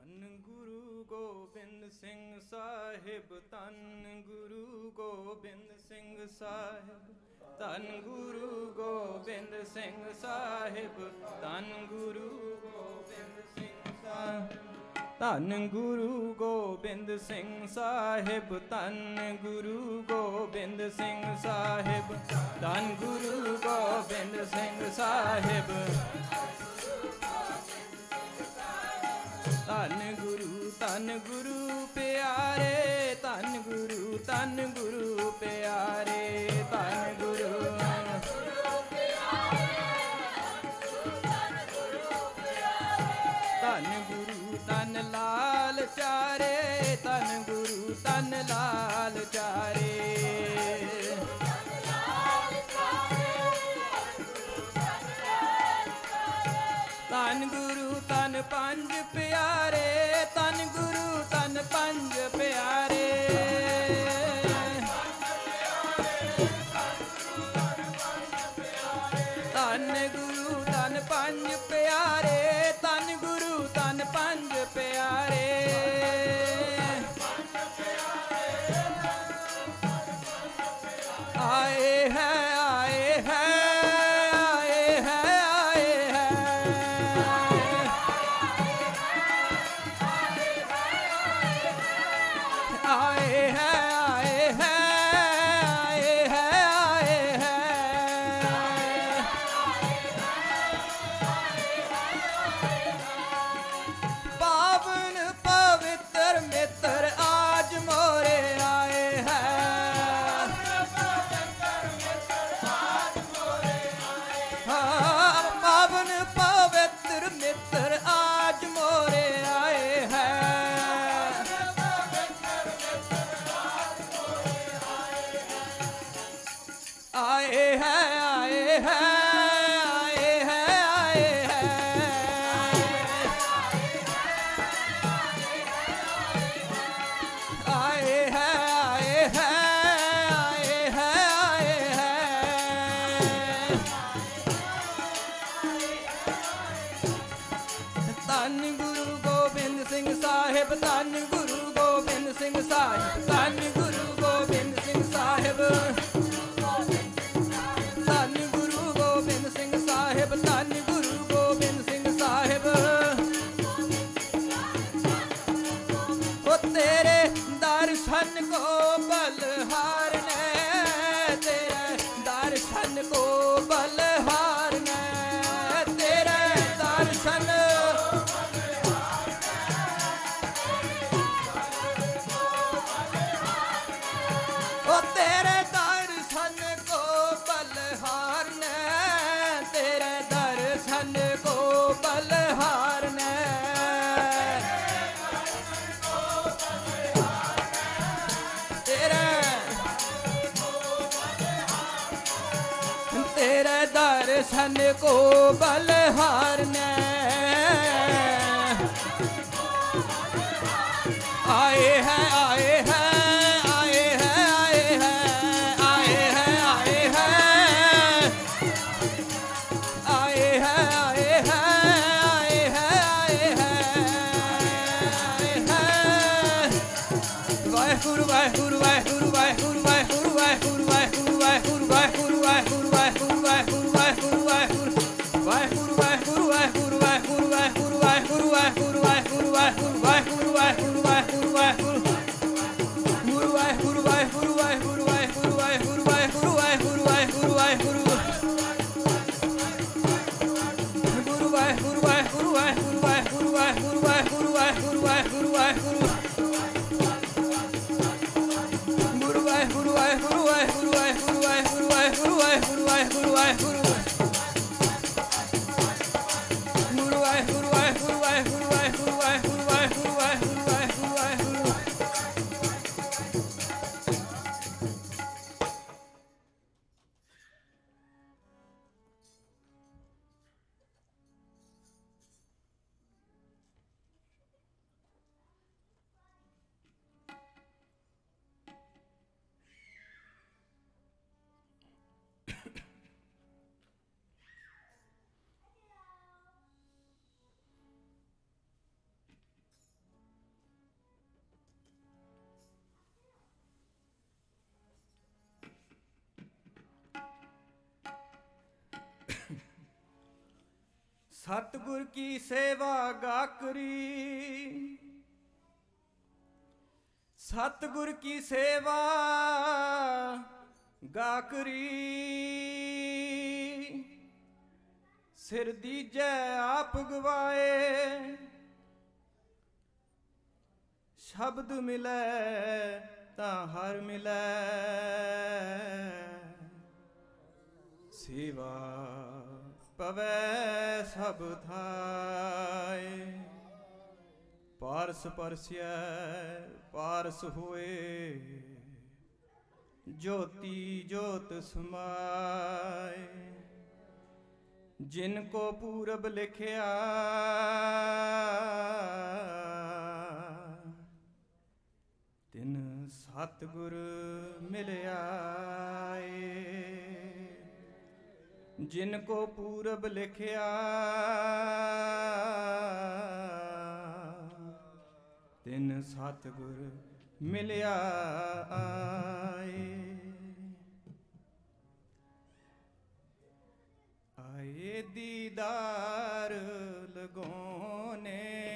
ਧੰਨ ਗੁਰੂ ਗੋਬਿੰਦ ਸਿੰਘ ਸਾਹਿਬ, ਧੰਨ ਗੁਰੂ ਗੋਬਿੰਦ ਸਿੰਘ ਸਾਹਿਬ, ਧੰਨ ਗੁਰੂ ਗੋਬਿੰਦ ਸਿੰਘ ਸਾਹਿਬ, ਧੰਨ ਗੁਰੂ ਗੋਬਿੰਦ ਸਿੰਘ ਸਾਹਿਬ, ਧੰਨ ਗੁਰੂ ਗੋਬਿੰਦ ਸਿੰਘ ਸਾਹਿਬ, ਧੰਨ ਗੁਰੂ ਗੋਬਿੰਦ ਸਿੰਘ ਸਾਹਿਬ, ਧੰਨ ਗੁਰੂ ਗੋਬਿੰਦ ਸਿੰਘ ਸਾਹਿਬ। ਧੰਨ ਗੁਰੂ ਧੰਨ ਗੁਰੂ ਪਿਆਰੇ ਧੰਨ ਗੁਰੂ ਧੰਨ ਗੁਰੂ ਪਿਆਰੇ। ਤਨ ਪੰਜ ਪਿਆਰੇ ਤਨ ਗੁਰੂ ਤਨ ਪੰਜ ਪਿਆਰੇ। i'm gonna Sanigu. ਤੇਰੇ ਦਰਸ਼ਨ ਕੋ ਬਲਹਾਰ ਨੇ ਆਏ ਹੈ ਆਏ ਸਤਿਗੁਰ ਕੀ ਸੇਵਾ ਗਾਕਰੀ। ਸਤਿਗੁਰ ਕੀ ਸੇਵਾ ਗਾਕਰੀ। ਸਿਰ ਦੀਜੈ ਆਪ ਗਵਾਏ। ਸ਼ਬਦ ਮਿਲੈ ਤਾਂ ਹਰ ਮਿਲੈ। ਸੇਵਾ ਪਵੈ ਸਭ ਥਾਏ ਪਾਰਸ ਪਰਸਿਐ, ਪਾਰਸ ਹੋਏ। ਜੋਤੀ ਜੋਤ ਸਮਾਏ ਜਿਨ ਕੋ ਪੂਰਬ ਲਿਖਿਆ, ਤਿਨ ਸਤਿਗੁਰ ਮਿਲਿਆ ਏ ਜਿਨ ਕੋ ਪੂਰਬ ਲਿਖਿਆ। ਤਿਨ ਸਤਿਗੁਰ ਮਿਲਿਆ ਆਏ। ਆਏ ਦੀਦਾਰ ਲਗੋਨੇ।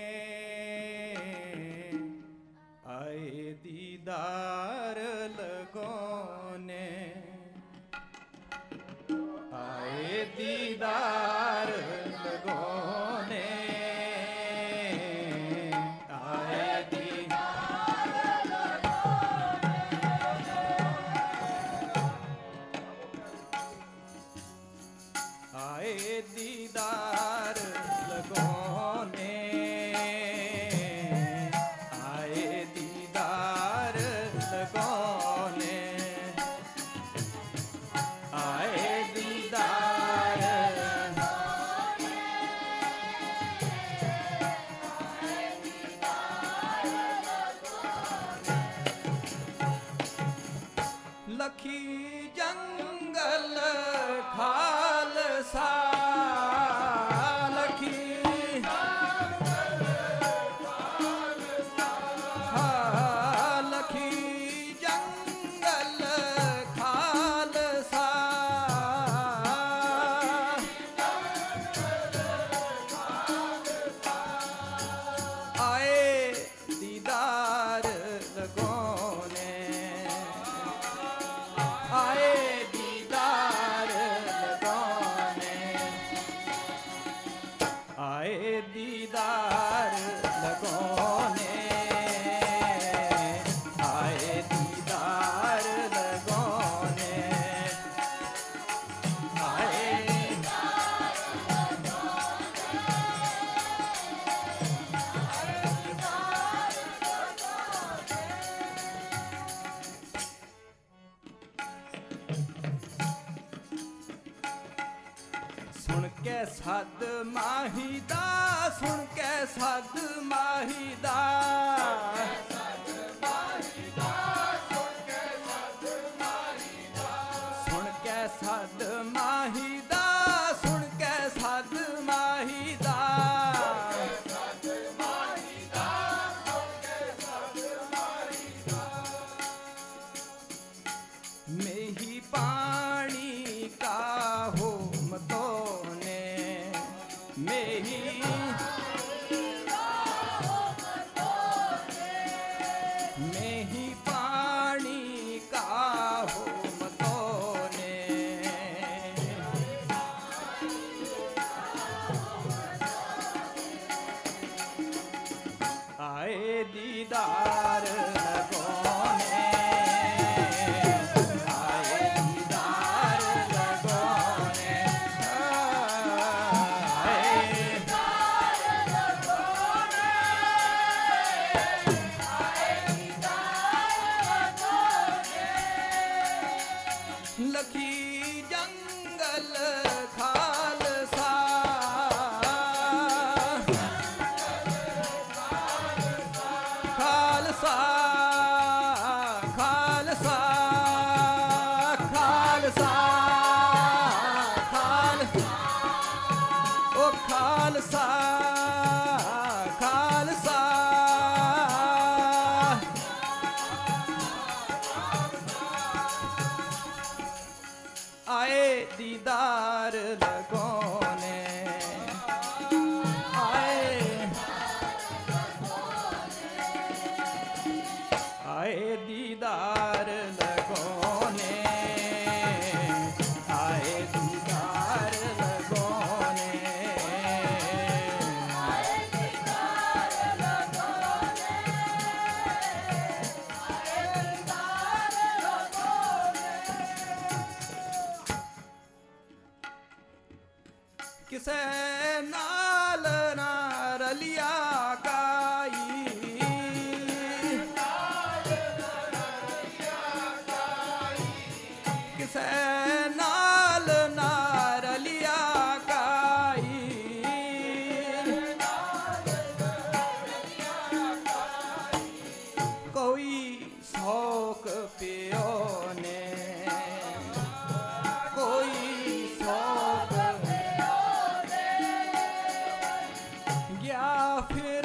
Stop it.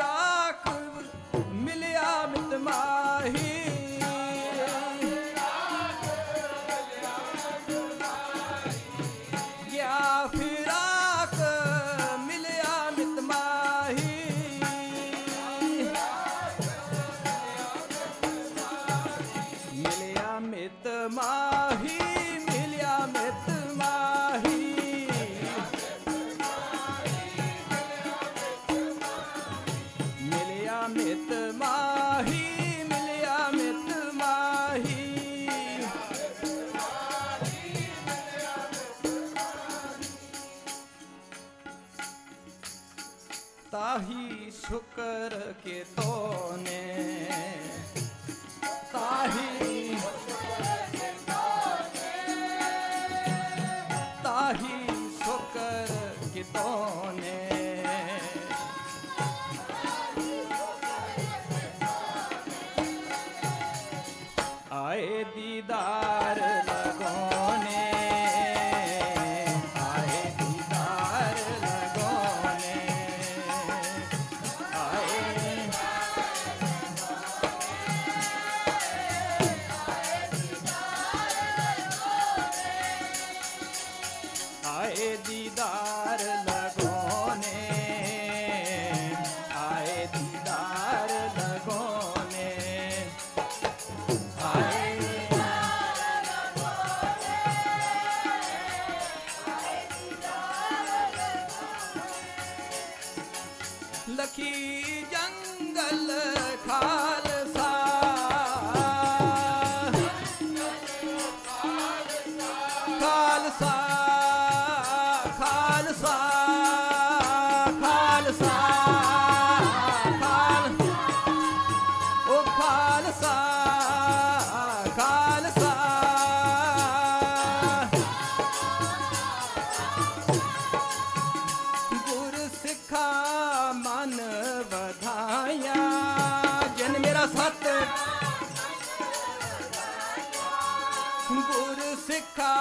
ਗੁਰ ਸਿੱਖਾ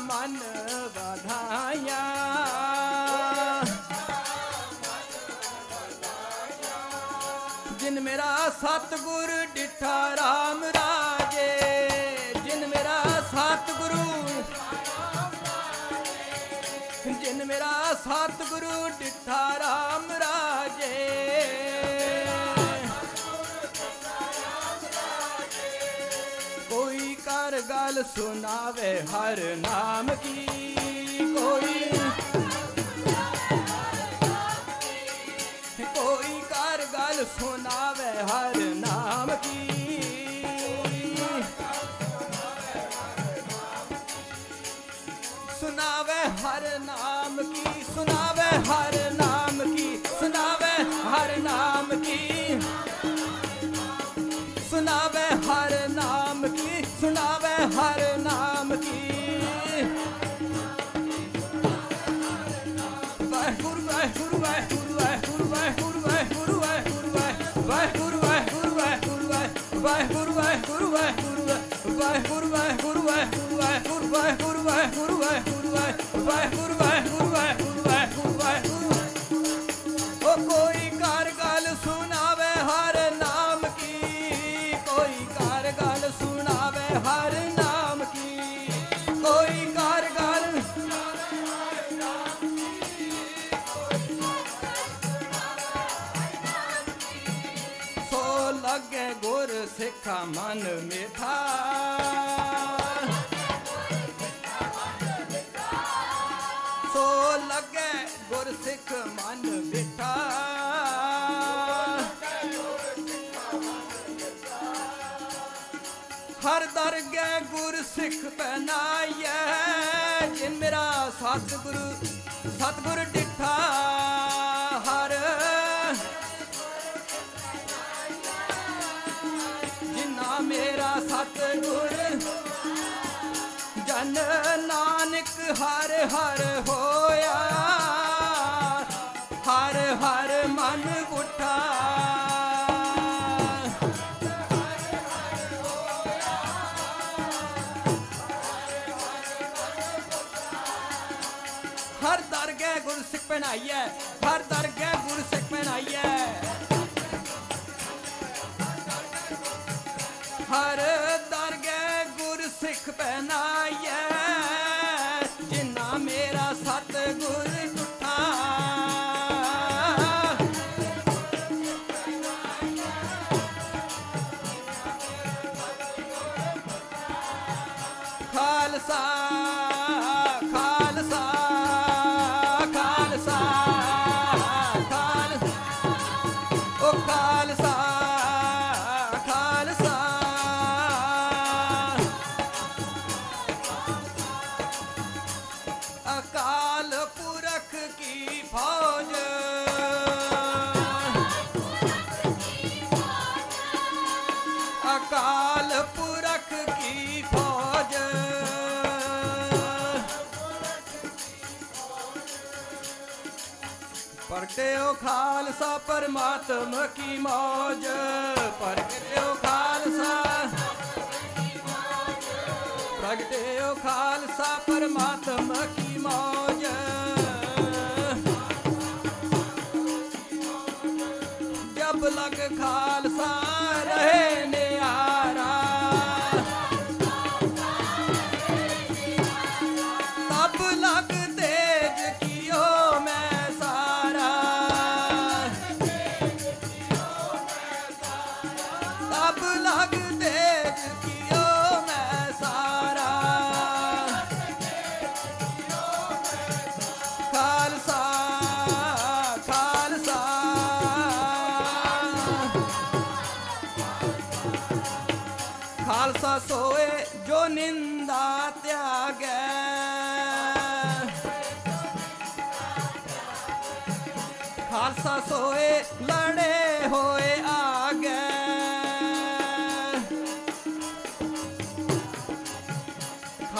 ਮਨ ਵਧਾਇਆ ਜਿਨ ਮੇਰਾ ਸਤਿਗੁਰ ਡਿਠਾ RAM ਰਾਜੇ ਜਿਨ ਮੇਰਾ ਸਤਿਗੁਰੂ ਜਿਨ ਮੇਰਾ ਸਤਿਗੁਰੂ ਡਿਠਾ RAM ਰਾਜੇ ਕਰ ਸੁਣਾਵੇ, ਹਰ ਨਾਮ ਕੀ ਕੋਈ? ਕੋਈ ਕਰ ਗੱਲ ਸੁਣਾਵੇ, ਹਰ ਨਾਮ ਕੀ? ਸੁਣਾਵੇ, ਹਰ ਨਾਮ ਕੀ? ਸੁਣਾਵੇ, ਹਰ ਨਾਮ ਕੀ? ਸੁਣਾਵੇ, ਹਰ ਨਾਮ ਕੀ? ਵਾਹਿਗੁਰੂ ਵਾਹਿਗੁਰੂ ਵਾਹਿਗੁਰੂ ਵਾਹਿਗੁਰੂ ਵਾਹਿਗੁਰੂ ਵਾਹਿਗੁਰੂ ਵਾਹਿਗੁਰੂ ਵਾਹਿਗੁਰੂ ਵਾਹਿਗੁਰੂ ਵਾਹਿਗੁਰੂ ਉਹ ਕੋਈ ਕਰ ਗੱਲ ਸੁਣਾਵੇ ਹਰ ਨਾਮ ਕੀ ਕੋਈ ਕਰ ਗੱਲ ਸੁਣਾਵੇ ਹਰ ਨਾਮ ਕੀ ਕੋਈ ਕਰ ਗੱਲ ਸੋ ਲੱਗੇ ਗੁਰ ਸਿੱਖਾ ਮਨ ਮਿਠਾ। ਮੇਰਾ ਸਤਿਗੁਰੂ, ਸਤਿਗੁਰ ਡਿਠਾ ਹਰ। ਜਿਨਾ ਮੇਰਾ ਸਤਿਗੁਰ, ਜਨ ਨਾਨਕ ਹਰ ਹਰ ਹੋਇਆ। ਹਰ ਹਰ ਮਨ ਉਠਾ ਪਹਿਨਾਈਐ ਹਰ ਦਰਗਹਿ ਗੁਰ ਸਿੱਖ ਪਹਿਨਾਈਐ ਹਰ ਪਰਟਿਓ ਖਾਲਸਾ ਪਰਮਾਤਮ ਕੀ ਮੌਜ ਪਰਟਿਓ ਖਾਲਸਾ। ਪ੍ਰਗਟਿਓ ਖਾਲਸਾ ਪਰਮਾਤਮ ਕੀ ਮੌਜ। ਜਬ ਲਗ ਖਾਲਸਾ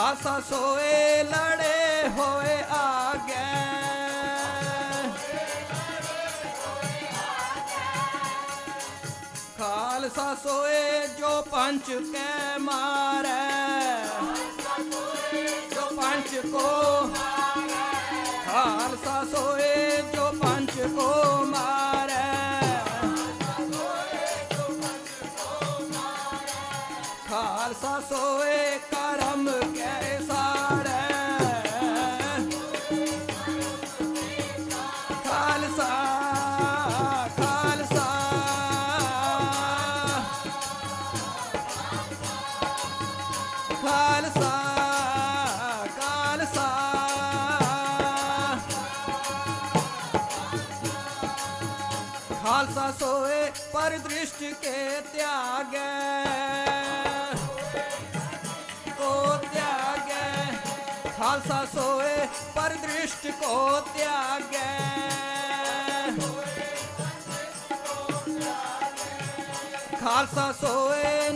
ਖਾਲਸਾ ਸੋਏ, ਲੜੇ ਹੋਏ ਆਗੇ। ਖਾਲਸਾ ਸੋਏ, ਜੋ ਪੰਚ ਕੈ ਮਾਰੈ। ਜੋ ਪੰਚ ਕੋ ਖਾਲਸਾ ਸੋਏ, ਜੋ ਪੰਚ ਕੋ ਮਾਰੈ। ਖਾਲਸਾ ਸੋਏ ਪਰ ਦ੍ਰਿਸ਼ਟ ਕੇ ਤਿਆਗੈ ਕੋ ਤਿਆਗੈ ਖਾਲਸਾ ਸੋਏ ਪਰ ਦ੍ਰਿਸ਼ਟ ਕੋ ਤਿਆਗੈ ਖਾਲਸਾ ਸੋਏ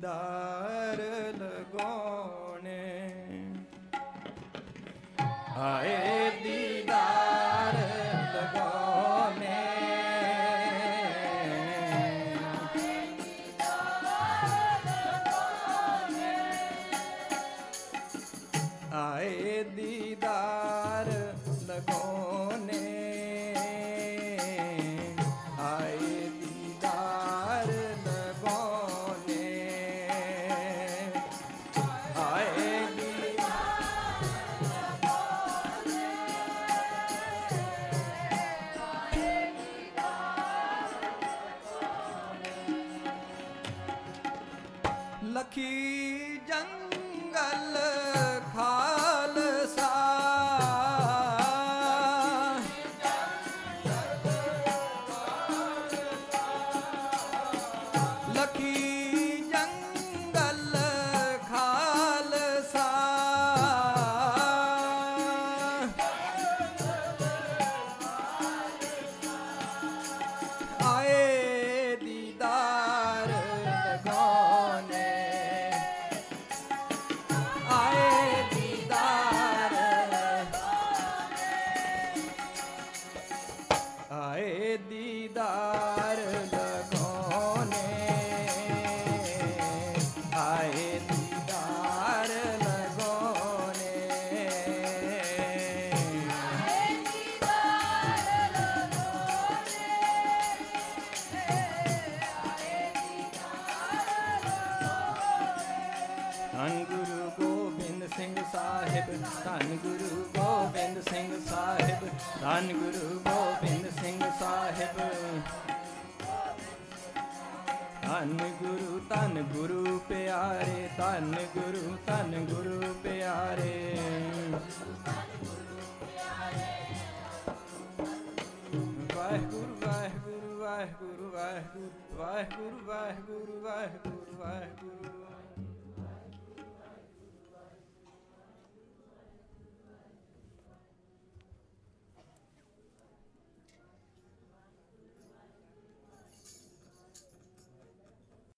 ਦਾਰ ਲਗਾਉਣੇ ਹਾਏ ਧੰਨ ਗੁਰੂ ਗੋਬਿੰਦ ਸਿੰਘ ਸਾਹਿਬ। ਧੰਨ ਗੁਰੂ ਧੰਨ ਗੁਰੂ ਪਿਆਰੇ ਧੰਨ ਗੁਰੂ ਧੰਨ ਗੁਰੂ